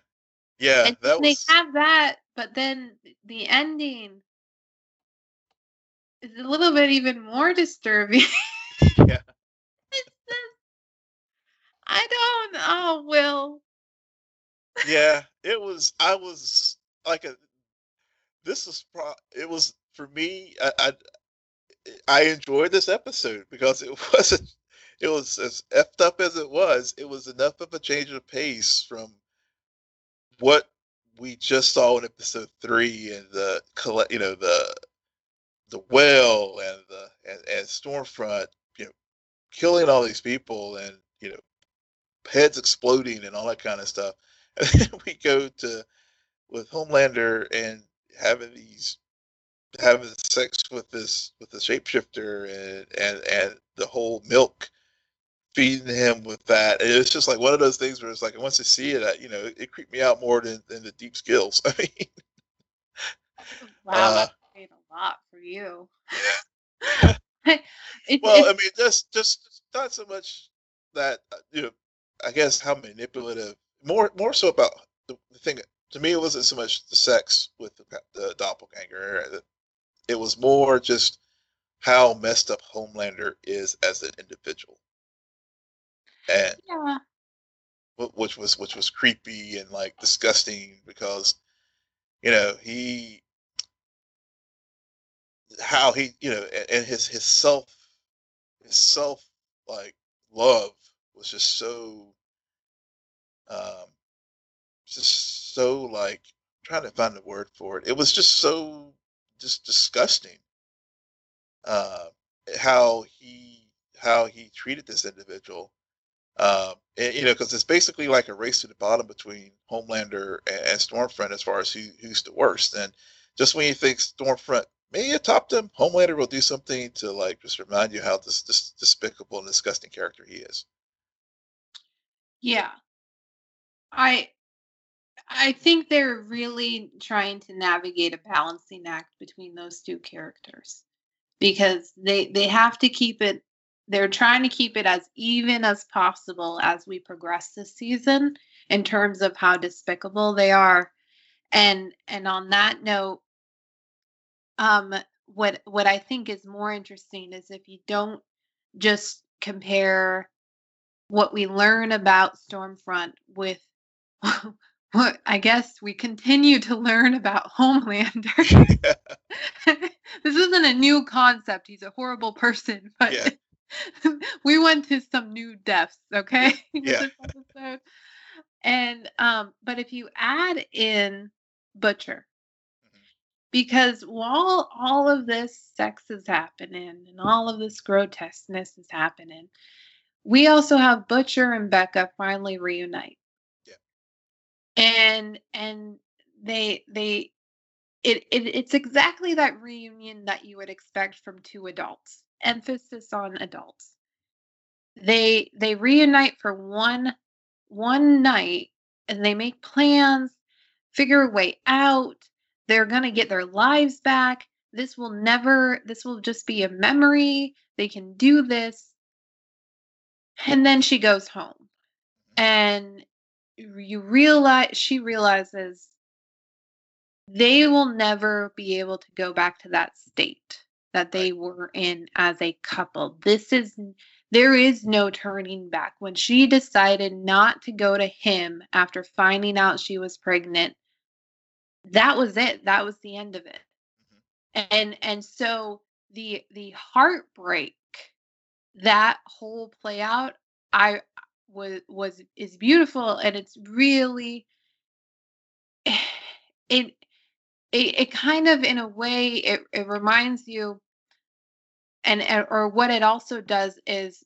Yeah, yeah, and that they was. have that but then the ending is a little bit even more disturbing (laughs) Yeah. It's just- i don't oh will yeah, it was. I was like a. This was pro. It was for me. I, I I enjoyed this episode because it (laughs) wasn't. It was as effed up as it was. It was enough of a change of pace from what we just saw in episode three and the you know the the well and the and, and Stormfront, you know, killing all these people and you know heads exploding and all that kind of stuff. (laughs) And then we go to with Homelander and having these having sex with this with the shapeshifter and and and the whole milk feeding him with that. And it's just like one of those things where it's like once I see it, I, you know, it, it creeped me out more than, than the deep skills. (laughs) I mean, wow Uh, that's a lot for you Yeah. (laughs) (laughs) it, well, I mean, just just not so much that uh, you know, I guess how manipulative. More more so about the, the thing. To me, it wasn't so much the sex with the, the doppelganger. It was more just how messed up Homelander is as an individual, and yeah which was which was creepy and like disgusting because you know he how he you know and his his self his self like love was just so um just so like trying to find the word for it it was just so just disgusting uh how he how he treated this individual um, and, you know, because it's basically like a race to the bottom between Homelander and, and Stormfront as far as who, who's the worst. And just when you think Stormfront may have topped him, Homelander will do something to like just remind you how this, this despicable and disgusting character he is. Yeah. I I think they're really trying to navigate a balancing act between those two characters because they they have to keep it they're trying to keep it as even as possible as we progress this season in terms of how despicable they are. And and on that note um what what I think is more interesting is if you don't just compare what we learn about Stormfront with (laughs) what I guess we continue to learn about (laughs) Homelander. (laughs) this isn't a new concept. He's a horrible person, (laughs) but Yeah. we went to some new depths, okay? Yeah. And um, but if you add in Butcher, Mhm. because while all of this sex is happening and all of this grotesqueness is happening, we also have Butcher and Becca finally reunite. And and they they it, it it's exactly that reunion that you would expect from two adults. Emphasis on adults. They they reunite for one one night and they make plans, figure a way out. They're going to get their lives back. This will never this will just be a memory. They can do this. And then she goes home. And you realize she realizes they will never be able to go back to that state that they were in as a couple. This is there is no turning back. When she decided not to go to him after finding out she was pregnant, that was it. That was the end of it. Mm-hmm. And and so the the heartbreak that whole play out I was was is beautiful and it's really (sighs) it it, it kind of in a way it, it reminds you and and- or what it also does is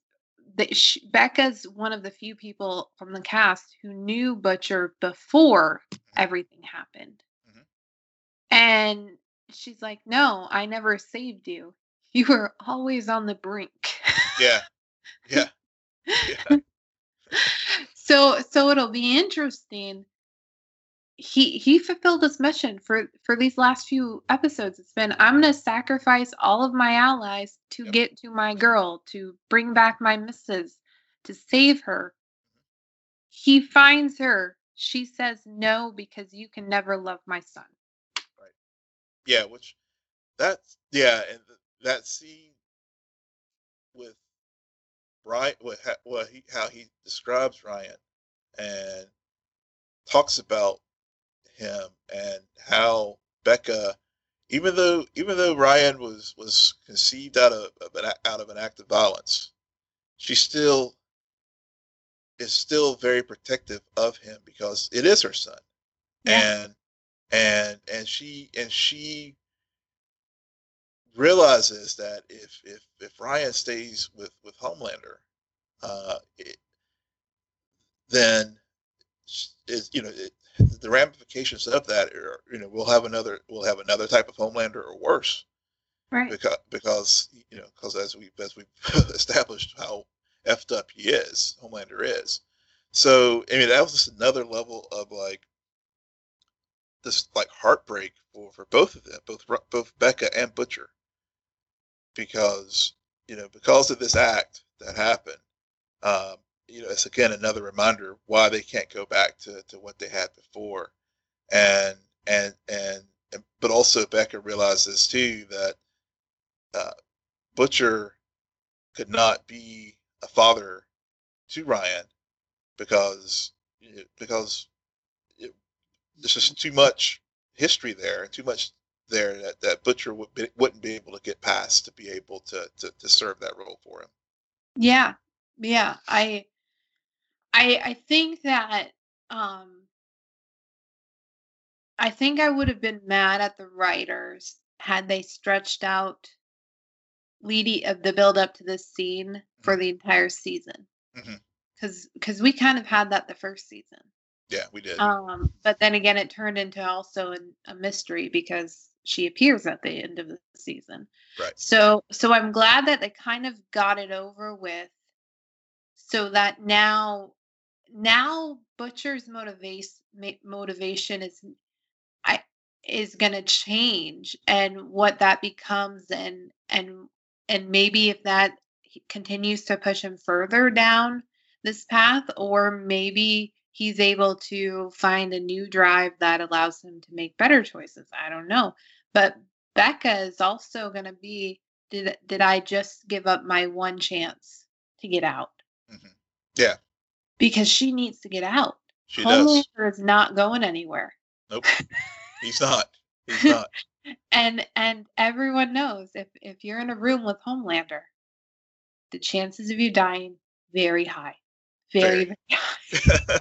that she, Becca's one of the few people from the cast who knew Butcher before everything happened. Mhm. And she's like, "No, I never saved you. You were always on the brink." Yeah. Yeah. (laughs) Yeah. So so it'll be interesting. He he fulfilled his mission for for these last few episodes. It's been i'm going to sacrifice all of my allies to Yep. get to my girl to bring back my missus to save her. He finds her. She says no because you can never love my son. Right. Yeah, which that's yeah, and th- that scene With ha- what he how he describes Ryan, and talks about him and how Becca, even though even though Ryan was was conceived out of, of an out of an act of violence, she still is still very protective of him because it is her son Yeah. and and and she and she realizes that if if if Ryan stays with Homelander, uh, it, then is you know it, the ramifications of that are you know we'll have another we'll have another type of Homelander or worse. Right. Because because you know because as we as we (laughs) established how effed up he is, Homelander is. So I mean that was just another level of like this like heartbreak for for both of them, both both Becca and Butcher, because you know because of this act that happened. Um, you know, it's again another reminder why they can't go back to, to what they had before, and and and and- but also Becca realizes too that uh, Butcher could not be a father to Ryan because because it, there's just too much history there too much there that, that Butcher would be, wouldn't be able to get past to be able to, to to serve that role for him. Yeah, yeah. I, I, I think that um, I think I would have been mad at the writers had they stretched out leading of the build up to this scene for the entire season. Because because we kind of had that the first season. Yeah, we did. Um, but then again, it turned into also an, a mystery because she appears at the end of the season. Right. So, so I'm glad that they kind of got it over with, so that now, now Butcher's motivation motivation is, I is gonna change, and what that becomes, and and and maybe if that continues to push him further down this path, or maybe he's able to find a new drive that allows him to make better choices. I don't know. But Becca is also going to be did did I just give up my one chance to get out? Mhm. Yeah. Because she needs to get out. She does. Homelander is not going anywhere. Nope. (laughs) He's not. He's not. And and everyone knows if if you're in a room with Homelander, the chances of you dying very high. Very, (laughs) Very. very high.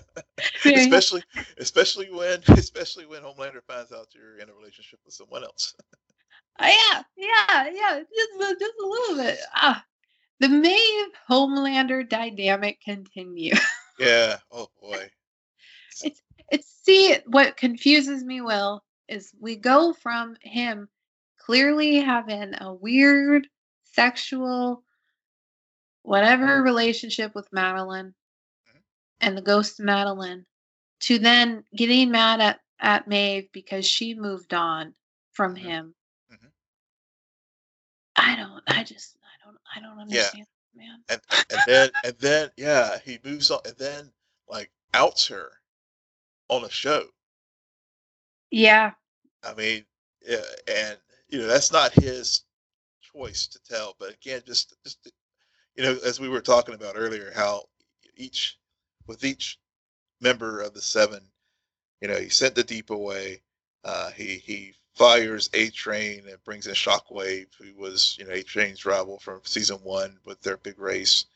Very high. especially especially when (laughs) especially when Homelander finds out you're in a relationship with someone else. Uh, yeah, yeah, yeah. Just a, just a little bit. Ah, the Maeve Homelander dynamic continue. (laughs) yeah. Oh boy. it's it's see what confuses me. Will is we go from him clearly having a weird sexual whatever relationship with Madelyn. And the ghost Madelyn to then getting mad at at Maeve because she moved on from Mhm. him. Mhm. I don't. I just. I don't. I don't Yeah. understand, man. and and then and then yeah he moves on and then like outs her on a show Yeah. i mean yeah, and you know that's not his choice to tell but again just just you know as we were talking about earlier how each with each member of the seven you know he sent the deep away uh he he fires A Train and brings in shockwave who was you know A Train's rival from season one with their big race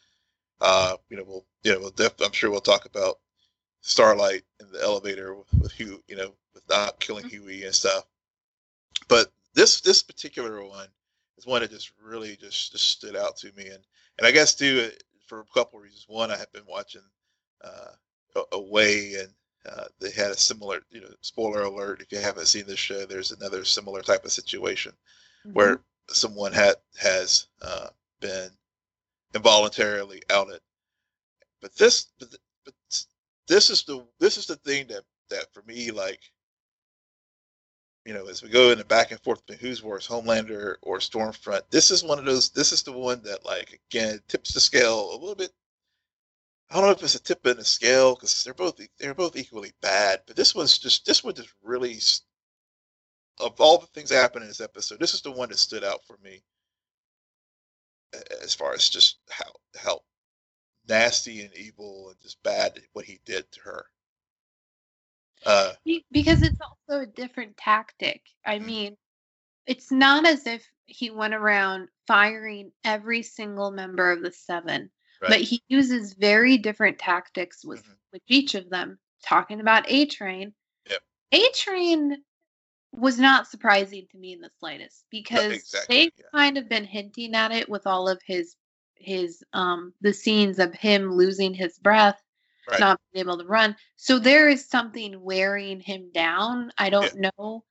uh, you know, we'll, you know, we'll def- I'm sure we'll talk about Starlight in the elevator with, with Hugh, you know, with not killing Hughie and stuff. But this this particular one is one that just really just just stood out to me, and and I guess too, for a couple of reasons. One, I have been watching uh, Away, and uh, they had a similar, you know, spoiler alert. If you haven't seen this show, there's another similar type of situation Mhm. where someone had has uh, been involuntarily outed. But this, but, but this is the this is the thing that that for me, like, you know, as we go in the back and forth between who's worse, Homelander or Stormfront, this is one of those. This is the one that, like, again, tips the scale a little bit. I don't know if it's a tip in the scale because they're both they're both equally bad, but this one's just this one just really of all the things that happened in this episode, this is the one that stood out for me as far as just how how nasty and evil and just bad what he did to her. Uh, because it's also a different tactic. I Mhm. mean, it's not as if he went around firing every single member of the seven, but he uses very different tactics with Mhm. with each of them. Talking about A Train, Yep. A Train was not surprising to me in the slightest because exactly, they've yeah. kind of been hinting at it with all of his his um the scenes of him losing his breath Right. not being able to run. So there is something wearing him down. I don't know.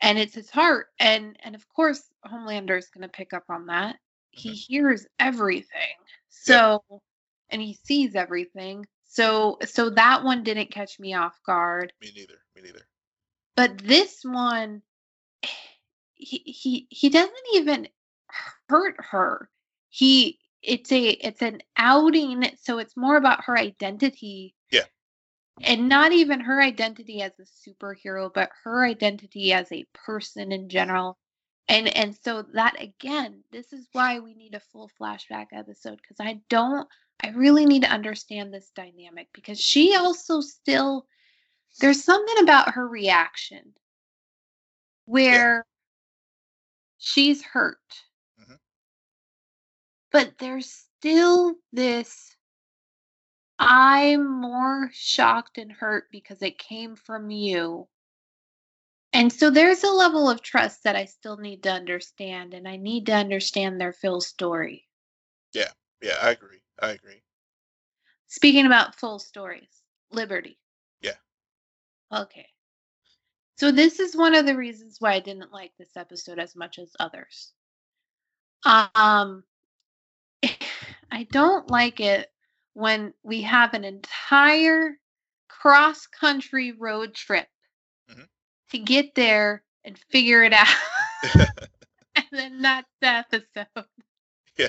And it's his heart. And and of course Homelander is gonna pick up on that. He Mhm. hears everything. So and he sees everything. So so that one didn't catch me off guard. Me neither. Me neither. But this one (sighs) he he he doesn't even hurt her. He it's a it's an outing, so it's more about her identity. Yeah. And not even her identity as a superhero, but her identity as a person in general. And and so that again, this is why we need a full flashback episode because I don't I really need to understand this dynamic because she also still there's something about her reaction where she's hurt. Mhm. But there's still this I'm more shocked and hurt because it came from you. And so there's a level of trust that I still need to understand, and I need to understand their full story. Yeah, yeah, I agree. I agree. Speaking about full stories, Liberty. Yeah. Okay. So this is one of the reasons why I didn't like this episode as much as others. Um (sighs) I don't like it when we have an entire cross country road trip. To get there and figure it out. (laughs) (laughs) and then that's the episode. Yeah.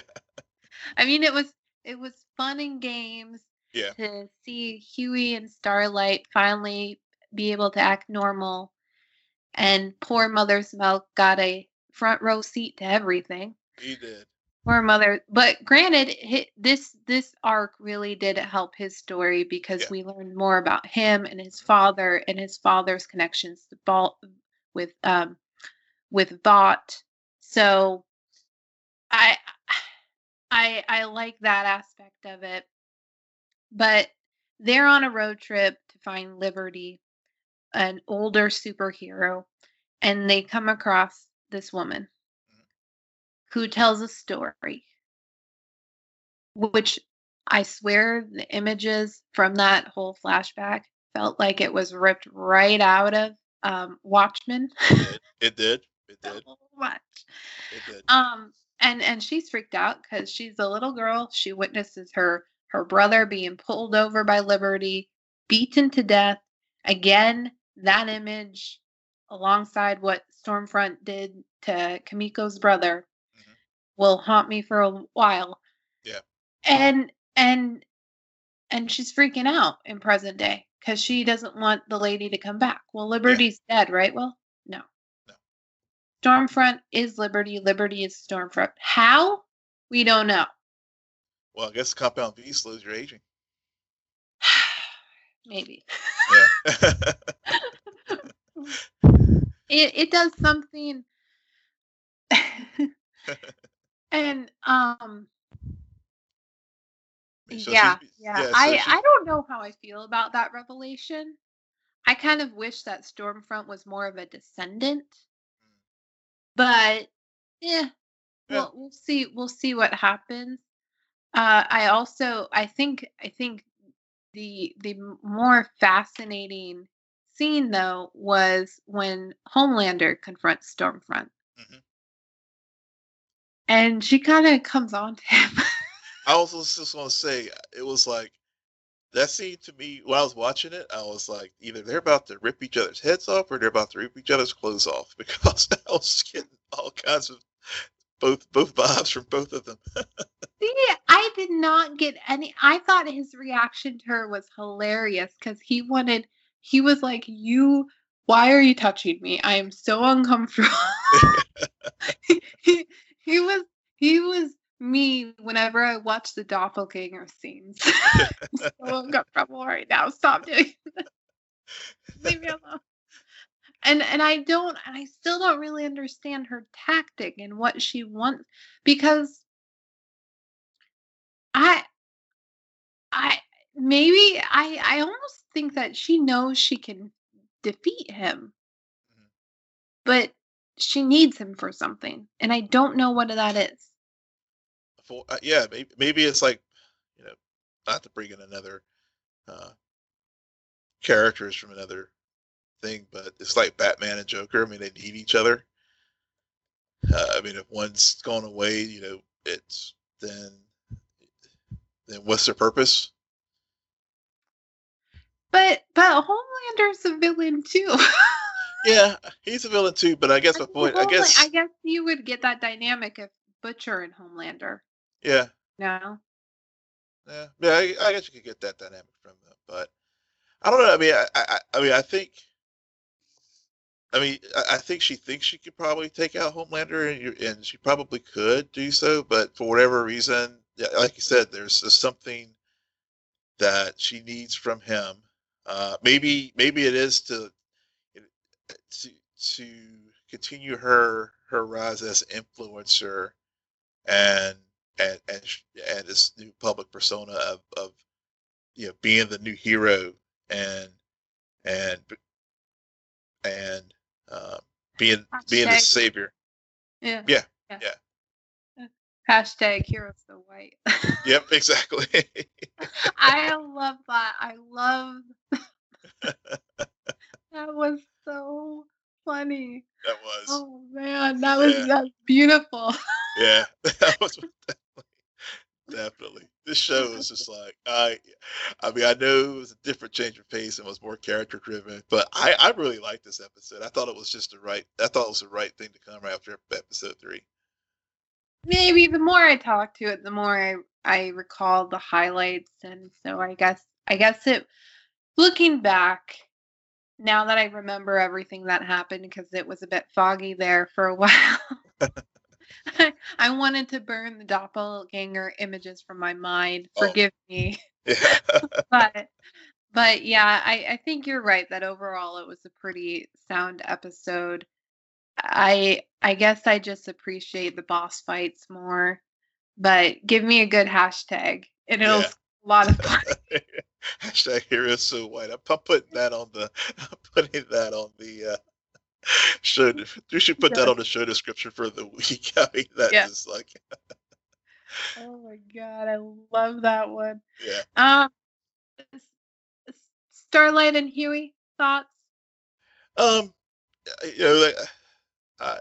I mean it was it was fun and games Yeah. to see Hughie and Starlight finally be able to act normal. And poor Mother's Milk got a front row seat to everything. He did. Poor Mother, but granted, this this arc really did help his story because Yeah. we learned more about him and his father and his father's connections to Balt with um with Vought. So I I I like that aspect of it. But they're on a road trip to find Liberty, an older superhero, and they come across this woman. Who tells a story, which I swear the images from that whole flashback felt like it was ripped right out of um, Watchmen. (laughs) It did. It did. so much. It did. Um, and and she's freaked out because she's a little girl. She witnesses her her brother being pulled over by Liberty, beaten to death. Again, that image alongside what Stormfront did to Kimiko's brother. Will haunt me for a while. Yeah. And and and she's freaking out in present day because she doesn't want the lady to come back. Well, Liberty's dead, right? Well, no. No. Stormfront is Liberty. Liberty is Stormfront. How? We don't know. Well, I guess compound V slows your aging. (sighs) Maybe. Yeah. (laughs) (laughs) It it does something (laughs) and um So yeah, yeah. yeah, so I she- I don't know how I feel about that revelation. I kind of wish that Stormfront was more of a descendant. But yeah, Yeah. we'll we'll see we'll see what happens. Uh, I also I think I think the the more fascinating scene though was when Homelander confronts Stormfront. Mm-hmm. And she kind of comes on to him. I also just want to say it was like that scene to me when I was watching it, I was like, either they're about to rip each other's heads off or they're about to rip each other's clothes off (laughs) because I was getting all kinds of both both vibes from both of them. (laughs) See, I did not get any. I thought his reaction to her was hilarious because he wanted. He was like, "You, why are you touching me? I am so uncomfortable." (laughs) he, was he was me whenever I watch the doppelganger scenes. (laughs) I'm so uncomfortable (laughs) right now. Stop doing that. Leave me alone. And and I don't and I still don't really understand her tactic and what she wants because I I maybe I I almost think that she knows she can defeat him. Mm-hmm. But she needs him for something and I don't know what that is. For uh, yeah maybe, maybe it's like you know not to bring in another uh, characters from another thing but it's like batman and joker i mean they need each other. Uh, i mean if one's gone away you know it's then then what's their purpose? But but homelander's a villain too (laughs) yeah he's a villain too but i guess my point i guess i guess you would get that dynamic if butcher and homelander yeah. No. Yeah. Yeah. I, I guess you could get that dynamic from them, but I don't know. I mean, I, I, I mean, I think. I mean, I, I think she thinks she could probably take out Homelander, and, you, and she probably could do so, but for whatever reason, yeah, like you said, there's, there's something that she needs from him. Uh, maybe, maybe it is to to to continue her her rise as influencer and and and and this new public persona of of you know being the new hero and and and uh, being Hashtag. being the savior. Yeah. Yeah. Yeah. yeah. Hashtag heroes so white. yep, (laughs) exactly. I love that. I love (laughs) (laughs) that was so funny. That was. Oh man, that was yeah. that's beautiful. yeah, (laughs) that was definitely. (laughs) (laughs) Definitely. This show is just like I, I mean, I know it was a different change of pace and was more character driven, but I, I really liked this episode. I thought it was just the right. I thought it was the right thing to come after episode three. Maybe the more I talk to it, the more I I recall the highlights, and so I guess I guess it. Looking back, now that I remember everything that happened, because it was a bit foggy there for a (laughs) while. (laughs) I wanted to burn the doppelganger images from my mind. Oh. Forgive me. (laughs) Yeah. but but yeah, I, I think you're right that overall it was a pretty sound episode. I I guess I just appreciate the boss fights more. But give me a good hashtag. And it'll yeah. a lot of fun. Hashtag heroes so white. I'm putting that on the I'm putting that on the uh should we should put that on the show description for the week. (laughs) I mean, that yeah. is like. oh my god, I love that one. Yeah. Um, Starlight and Hughie thoughts. Um, you know, like, uh,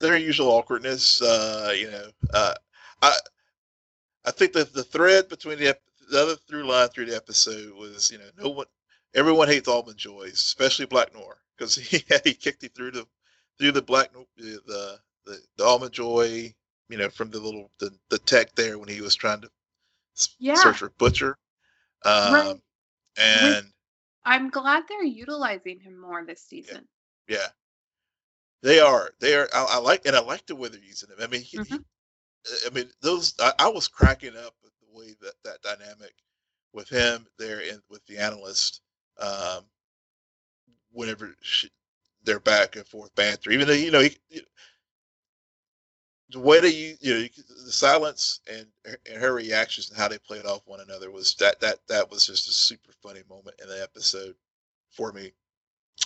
their usual awkwardness. Uh, you know, uh, I, I think that the thread between the the other through line through the episode was, you know, no one, everyone hates Almond Joys, especially Black Noir because (laughs) he he kicked it through the through the black the the the almond joy you know from the little the, the tech there when he was trying to yeah. search for butcher um, right. and i'm glad they're utilizing him more this season yeah, yeah. they are they are I, I, like and i like the way they're using him i mean he, mm-hmm. he, i mean those I, I, was cracking up that that dynamic with him there and with the analyst um, whenever she, they're back and forth banter. Even though you know, he, the way that you you know the silence and and her reactions and how they played off one another was that that that was just a super funny moment in the episode for me.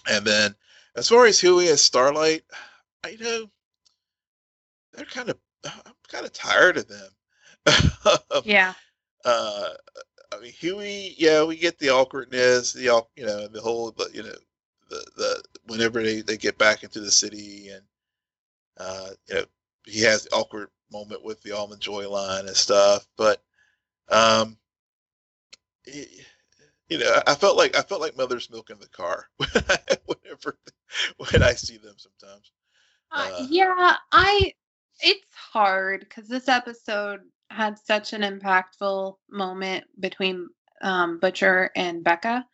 And then as far as Hughie and Starlight, I know they're kind of I'm kind of tired of them. (laughs) yeah. Uh, I mean, Hughie, yeah, we get the awkwardness, the you know, the whole, but you know, the the whenever they they get back into the city and uh, you know, he has the awkward moment with the almond joy line and stuff, but um, you know, I felt like I felt like mother's milk in the car (laughs) whenever when I see them sometimes. Uh, uh, yeah, I. It's hard because this episode had such an impactful moment between um, Butcher and Becca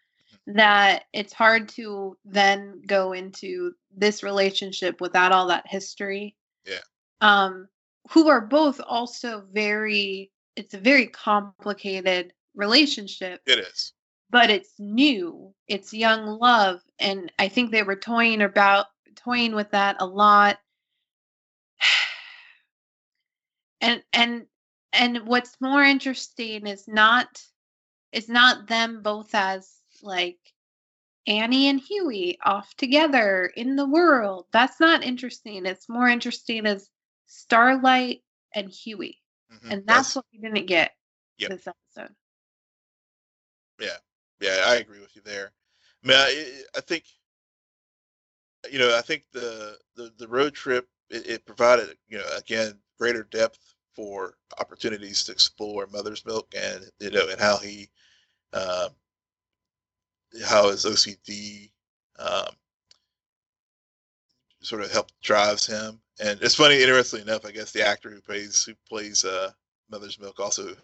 that it's hard to then go into this relationship without all that history. Yeah. Um, who are both also very. It's a very complicated relationship. It is. But it's new. It's young love, and I think they were toying about toying with that a lot. (sighs) And and and what's more interesting is not is not them both as like Annie and Hughie off together in the world. That's not interesting. It's more interesting as Starlight and Hughie. Mm-hmm. And that's, that's, what we didn't get yep. this episode. Yeah. Yeah, I agree with you there. I mean, I, I think you know, I think the the, the road trip it, it, provided, you know, again, greater depth for opportunities to explore Mother's Milk and you know, and how he, um, how his OCD um, sort of helped drives him. And it's funny, interestingly enough, I guess the actor who plays who plays uh, Mother's Milk also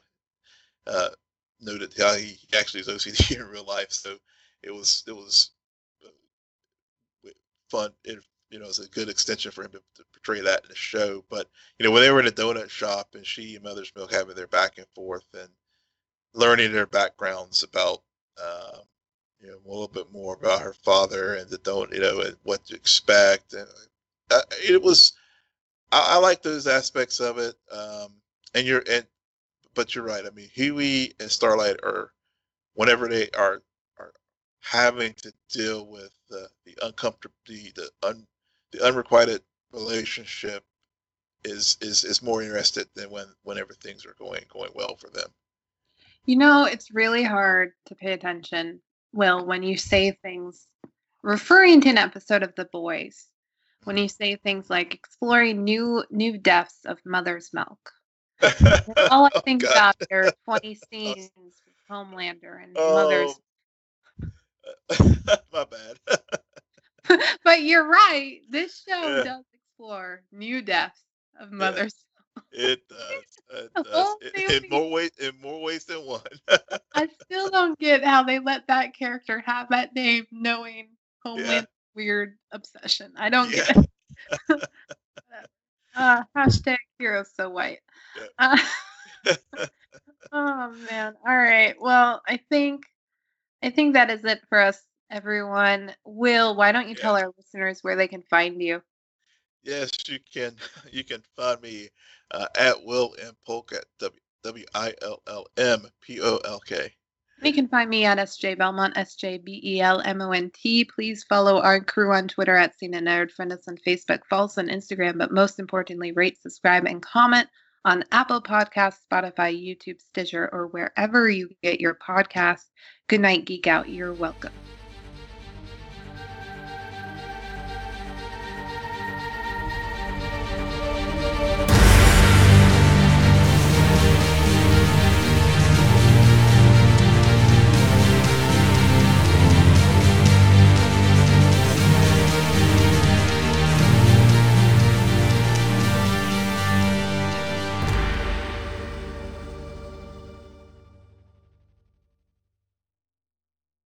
uh, noted how he actually is OCD (laughs) in real life. So it was it was uh, fun. You know, it's a good extension for him to, to, portray that in the show. But you know, when they were in a donut shop and she and Mother's Milk having their back and forth and learning their backgrounds about, uh, you know, a little bit more about her father and the don't, you know, and what to expect. And uh, it was, I, I like those aspects of it. Um, and you're and but you're right. I mean, Hughie and Starlight are, whenever they are are having to deal with the the uncomfortable, the the, un, the unrequited relationship, is is is more interested than when whenever things are going going well for them. You know, it's really hard to pay attention, Will, when you say things referring to an episode of The Boys. When mm-hmm. you say things like exploring new new depths of mother's milk (laughs) all I oh, think oh, about are 20 (laughs) scenes with Homelander and oh. Mother's. (laughs) My bad. (laughs) but you're right. This show yeah. does explore new depths of Mother's. Yeah. (laughs) It (laughs) does. It does. In, in more ways, in more ways than one. I still don't get how they let that character have that name, knowing Homeland's yeah. weird obsession. I don't get it. uh, hashtag heroes so white. Uh, oh man. All right. Well, I think I think that is it for us, everyone. Will, why don't you tell our listeners where they can find you? Yes, you can. (laughs) You can find me uh, at Will M Polk at W W I L L M P O L K. You can find me at SJ Belmont, S J B E L M O N T. Please follow our crew on Twitter at Cena Nerd. Friend us on Facebook, follow us on Instagram, but most importantly, rate, subscribe, and comment on Apple Podcasts, Spotify, YouTube, Stitcher, or wherever you get your podcasts. Good night, Geek Out. You're welcome.